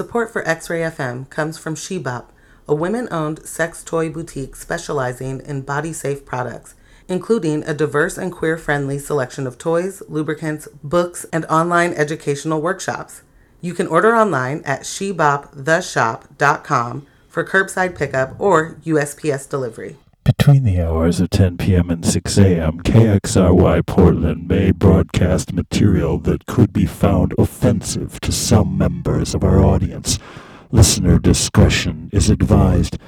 Support for X Ray FM comes from Shebop, a women owned sex toy boutique specializing in body safe products, including a diverse and queer friendly selection of toys, lubricants, books, and online educational workshops. You can order online at sheboptheshop.com for curbside pickup or USPS delivery. Between the hours of 10 p.m. and 6 a.m., KXRY Portland may broadcast material that could be found offensive to some members of our audience. Listener discretion is advised.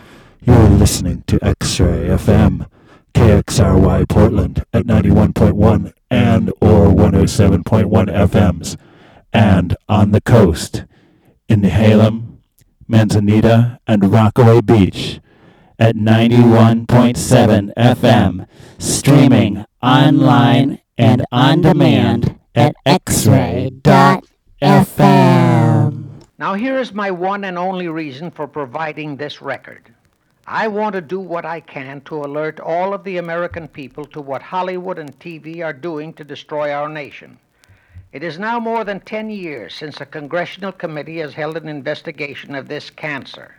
You're listening to X-Ray FM, KXRY Portland at 91.1 and or 107.1 FMs, and on the coast in Nehalem, Manzanita, and Rockaway Beach at 91.7 FM, streaming online and on demand at xray.fm. Now, here is my one and only reason for providing this record. I want to do what I can to alert all of the American people to what Hollywood and TV are doing to destroy our nation. It is now more than 10 years since a congressional committee has held an investigation of this cancer.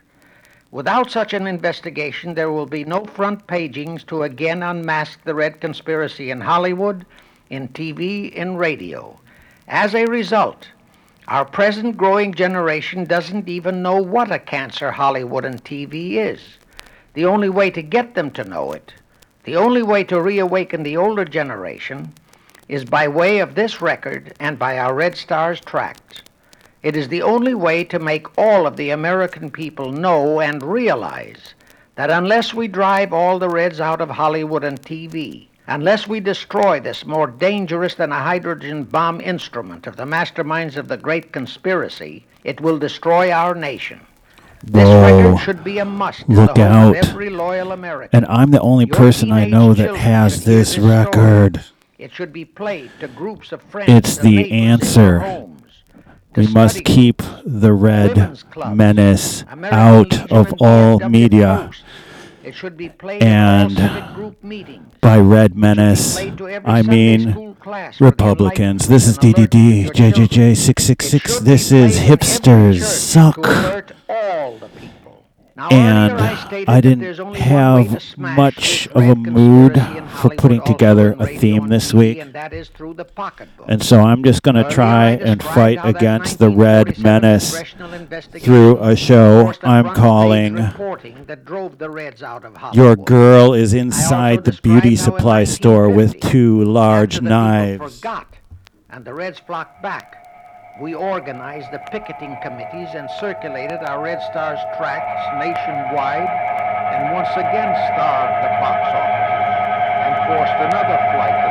Without such an investigation, there will be no front pagings to again unmask the red conspiracy in Hollywood, in TV, in radio. As a result, our present growing generation doesn't even know what a cancer Hollywood and TV is. The only way to get them to know it, the only way to reawaken the older generation, is by way of this record and by our Red Stars tracts. It is the only way to make all of the American people know and realize that unless we drive all the Reds out of Hollywood and TV, unless we destroy this more dangerous than a hydrogen bomb instrument of the masterminds of the great conspiracy, it will destroy our nation. This Whoa. record should be a must Look the home of out. every loyal American. And I'm the only Your person I know that has this record. It should be played to groups of friends. It's the neighbors in their answer. We must keep the red menace out of all media. posts. It should be played And in all civic group. By red menace, played to every I mean school class for the Republicans. This is DDD, alert of your children. JJJ666. This is played in every Hipsters Suck. And I stated I that didn't there's only one way to have much of a mood for putting together a theme this week. and that is through the pocketbook. And so I'm just going to try and fight against the red menace through a show I'm calling reporting that drove the Reds out of Your Girl is Inside the Beauty described how in Supply Store with two large after the people knives. and the Reds flocked back. We organized the picketing committees and circulated our Red Stars tracts nationwide and once again starved the box offices and forced another flight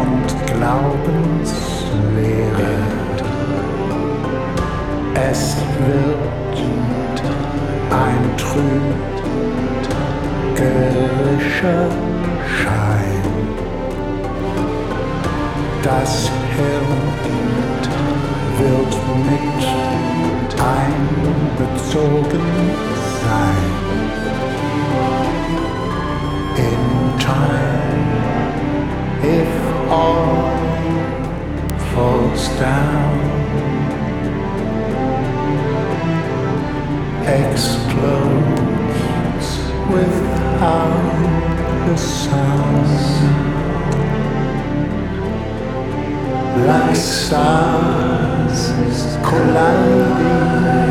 und Glaubenslehre. Es wird ein trügerischer Schein. Das Hirn wird mit einbezogen sein. falls down, explodes without the sound, like stars colliding.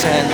Sense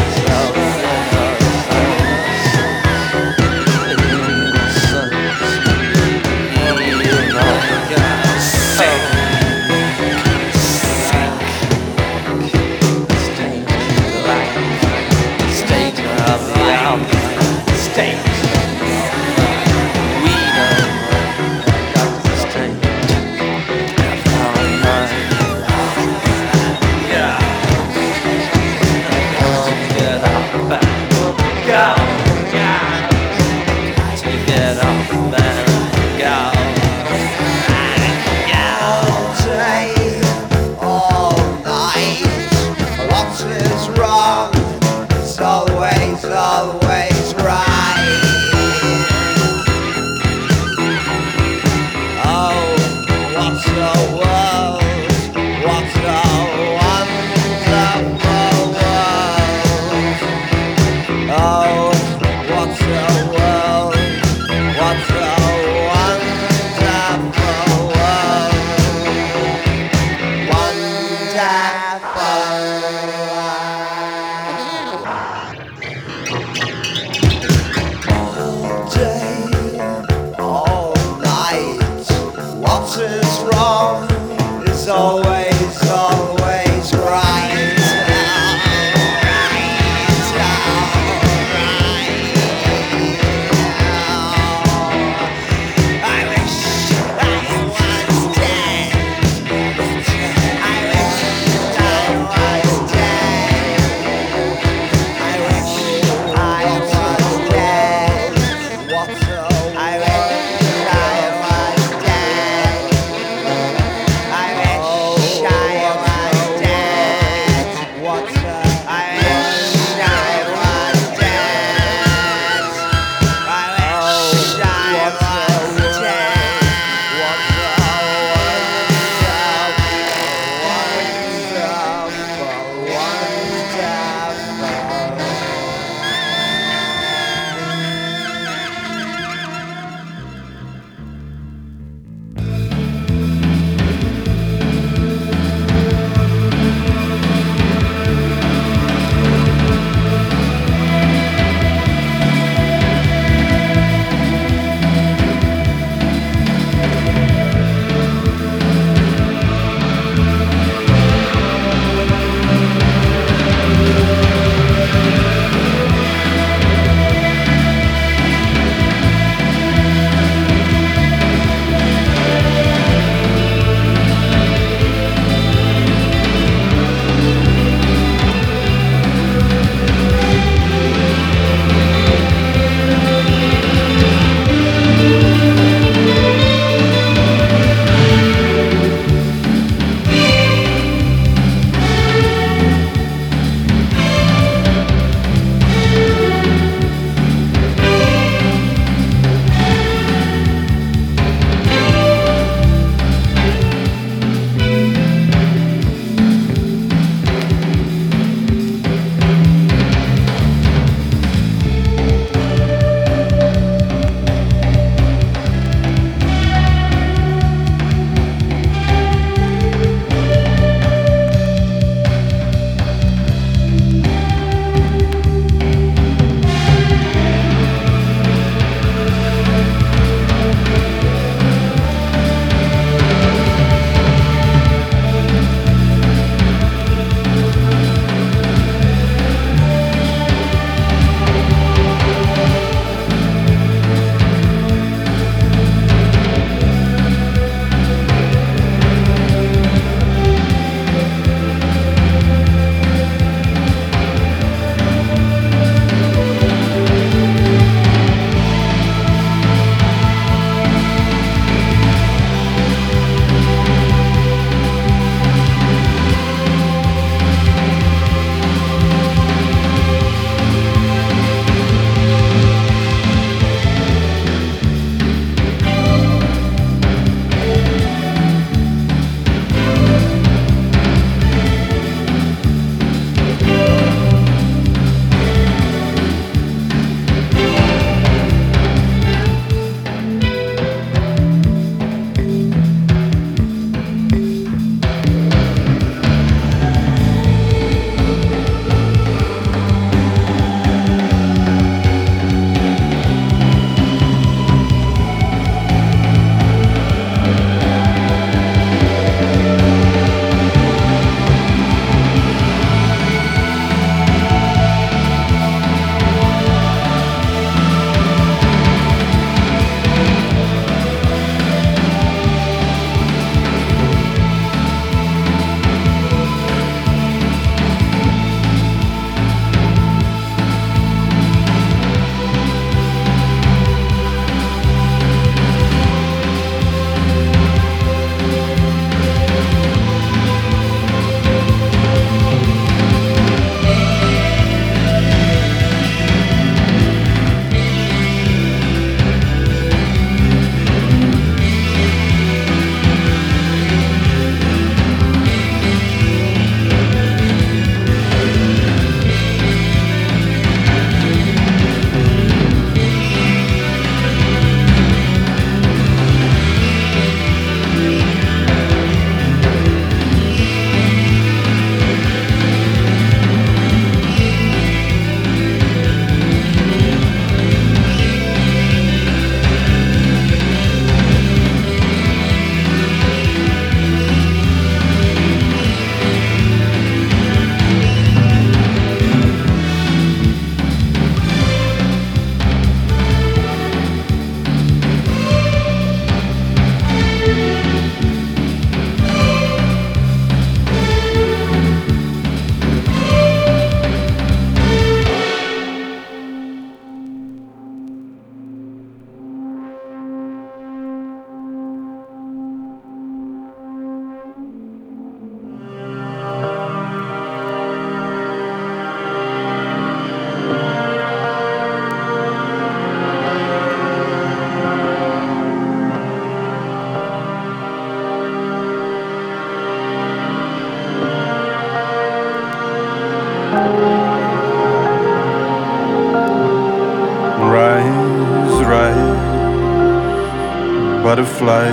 butterfly.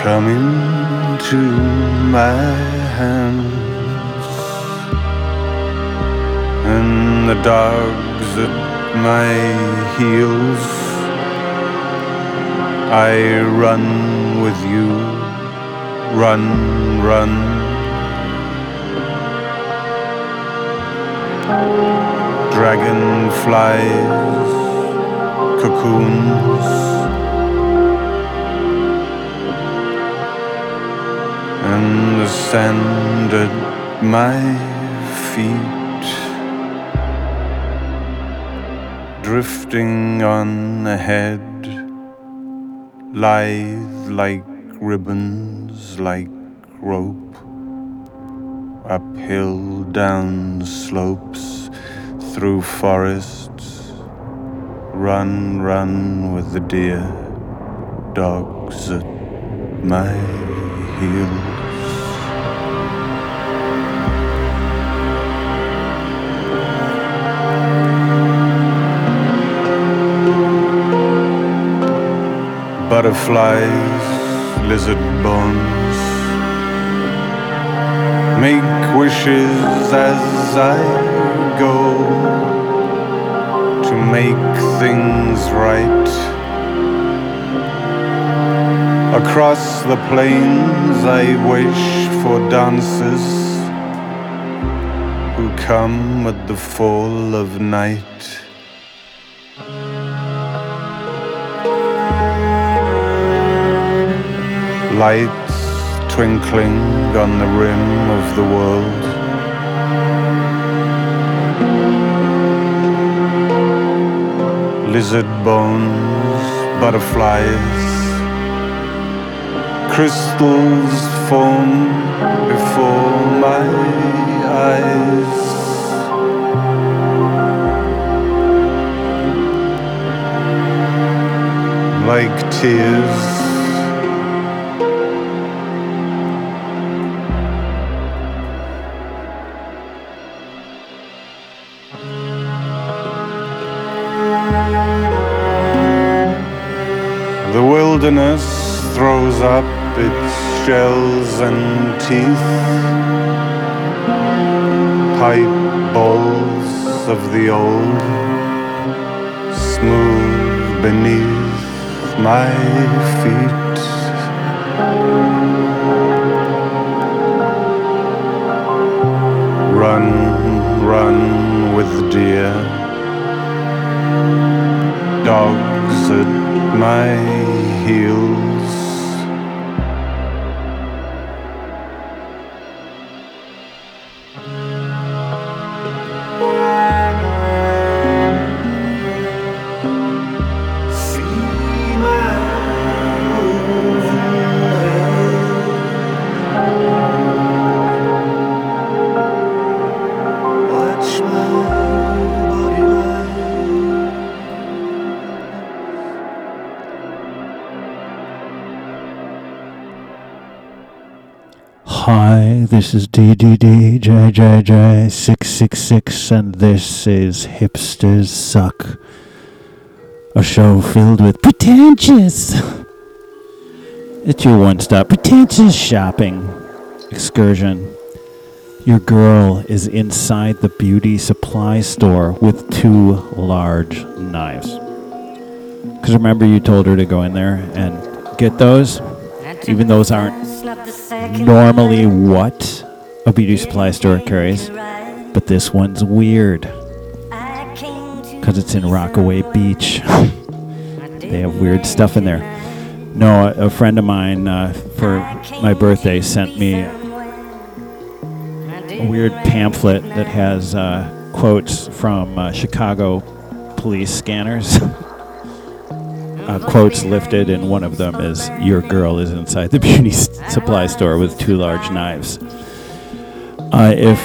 Come into my hands, and the dogs at my heels. I run with you, run, run. Dragonflies, cocoons, and the sand at my feet, drifting on ahead lithe like ribbons, like rope, uphill, down slopes, through forests, run, run with the deer, dogs at my heels. butterflies, lizard bones. Make wishes as I go to make things right. Across the plains, I wish for dancers who come at the fall of night. lights twinkling on the rim of the world. Lizard bones, butterflies, crystals foam before my eyes. Like tears wilderness throws up its shells and teeth, pipe bowls of the old, smooth beneath my feet. Run, run with deer, dogs at my heels. This is DDDJJJ666, and this is Hipsters Suck. A show filled with pretentious. It's your one stop pretentious shopping excursion. Your girl is inside the beauty supply store with two large knives. Because remember, you told her to go in there and get those? Even those aren't normally what a beauty supply store carries, but this one's weird because it's in Rockaway Beach. they have weird stuff in there. No, a, a friend of mine uh, for my birthday sent me a weird pamphlet that has uh, quotes from uh, Chicago police scanners. uh, quotes lifted, and one of them is "Your girl is inside the beauty supply store with two large knives." Uh, if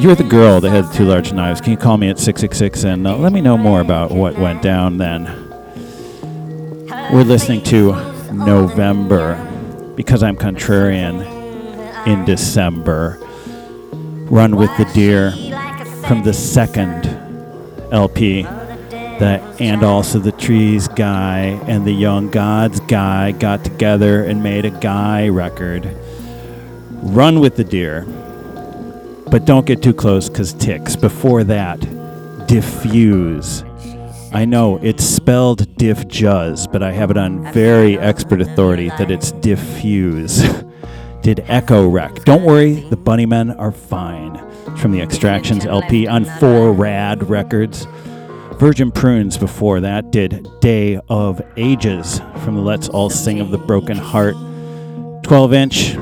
you're the girl that had two large knives, can you call me at six six six and uh, let me know more about what went down then? We're listening to November because I'm contrarian in December. Run with the Deer from the second LP. That and also the Trees guy and the Young Gods guy got together and made a guy record. Run with the Deer. But don't get too close because ticks. Before that, Diffuse. I know it's spelled Dif Juz but I have it on very expert authority that it's diffuse. Did Echo Wreck. Don't worry, the Bunnymen are fine. From the Extractions LP on 4AD Records. Virgin Prunes before that did Day of Ages from the Let's All Sing of the Broken Heart 12 inch.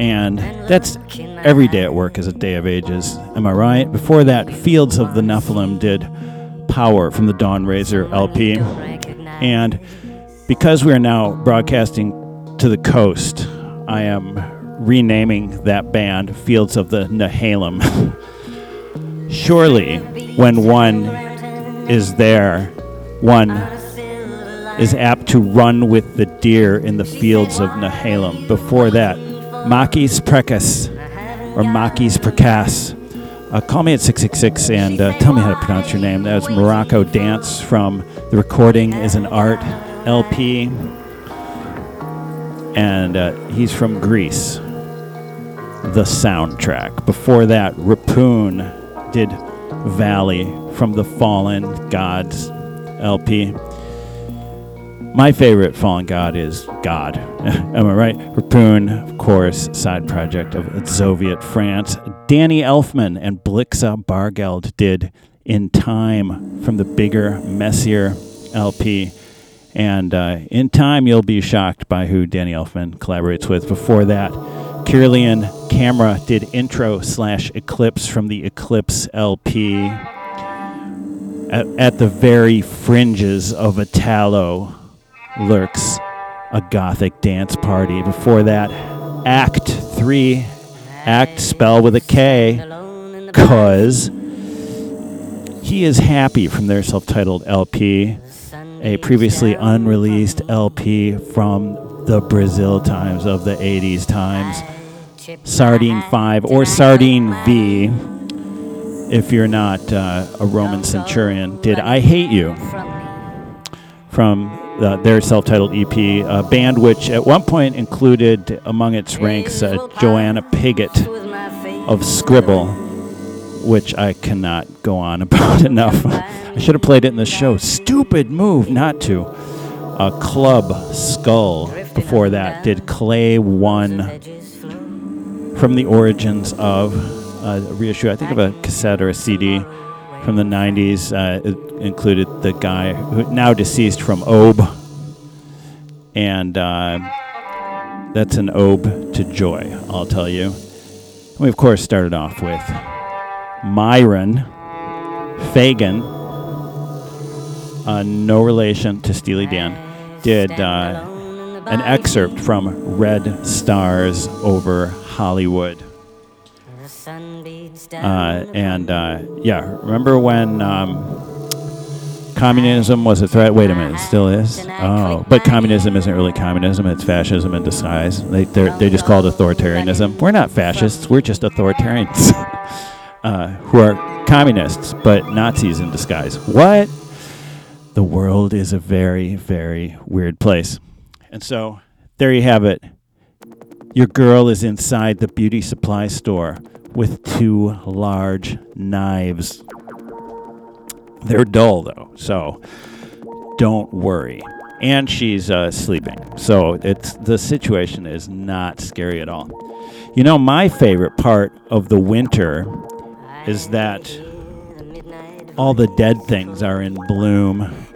And that's every day at work is a day of ages. Am I right? Before that, Fields of the Nephilim did Power from the Dawn Razor LP. And because we are now broadcasting to the coast, I am renaming that band Fields of the Nehalem. Surely, when one is there, one is apt to run with the deer in the fields of Nehalem. Before that, Makis Prekkas, or Makis Prekkas. Uh, call me at 666 and uh, tell me how to pronounce your name. That was Morocco Dance from The Recording is an Art LP. And uh, he's from Greece. The soundtrack. Before that, Rapoon did Valley from the Fallen Gods LP. My favorite Fallen God is God. Am I right? Rapoon, of course, side project of Zoviet France. Danny Elfman and Blixa Bargeld did In Time from the bigger, messier LP. And uh, in time, you'll be shocked by who Danny Elfman collaborates with. Before that, Kirlian Camera did intro slash Eclipse from the Eclipse LP. At, at the very fringes of Italo lurks a gothic dance party. Before that, Act 3, Act spell with a K, cause he is happy from their self titled LP, a previously unreleased LP from the Brazil times of the 80s times. Sardine 5 or Sardine V, if you're not uh, a Roman centurion, did I Hate You from uh, their self titled EP, a band which at one point included among its ranks uh, Joanna Piggott of Scribble, which I cannot go on about enough. I should have played it in the show. Stupid move not to. Uh, Club Skull before that did Clay One from the origins of uh, a reissue, I think of a cassette or a CD from the 90s. Uh, it included the guy who now deceased from Obe. And uh, that's an Obe to joy, I'll tell you. We, of course, started off with Myron Fagan, uh, no relation to Steely Dan, did uh, an excerpt from Red Stars over Hollywood. Uh, and uh, yeah, remember when um, communism was a threat? Wait a minute, it still is. Oh, but communism isn't really communism; it's fascism in disguise. They they just call it authoritarianism. We're not fascists; we're just authoritarians uh, who are communists, but Nazis in disguise. What? The world is a very, very weird place. And so there you have it. Your girl is inside the beauty supply store with two large knives. They're dull though, so don't worry. And she's uh, sleeping, so it's the situation is not scary at all. You know, my favorite part of the winter is that all the dead things are in bloom.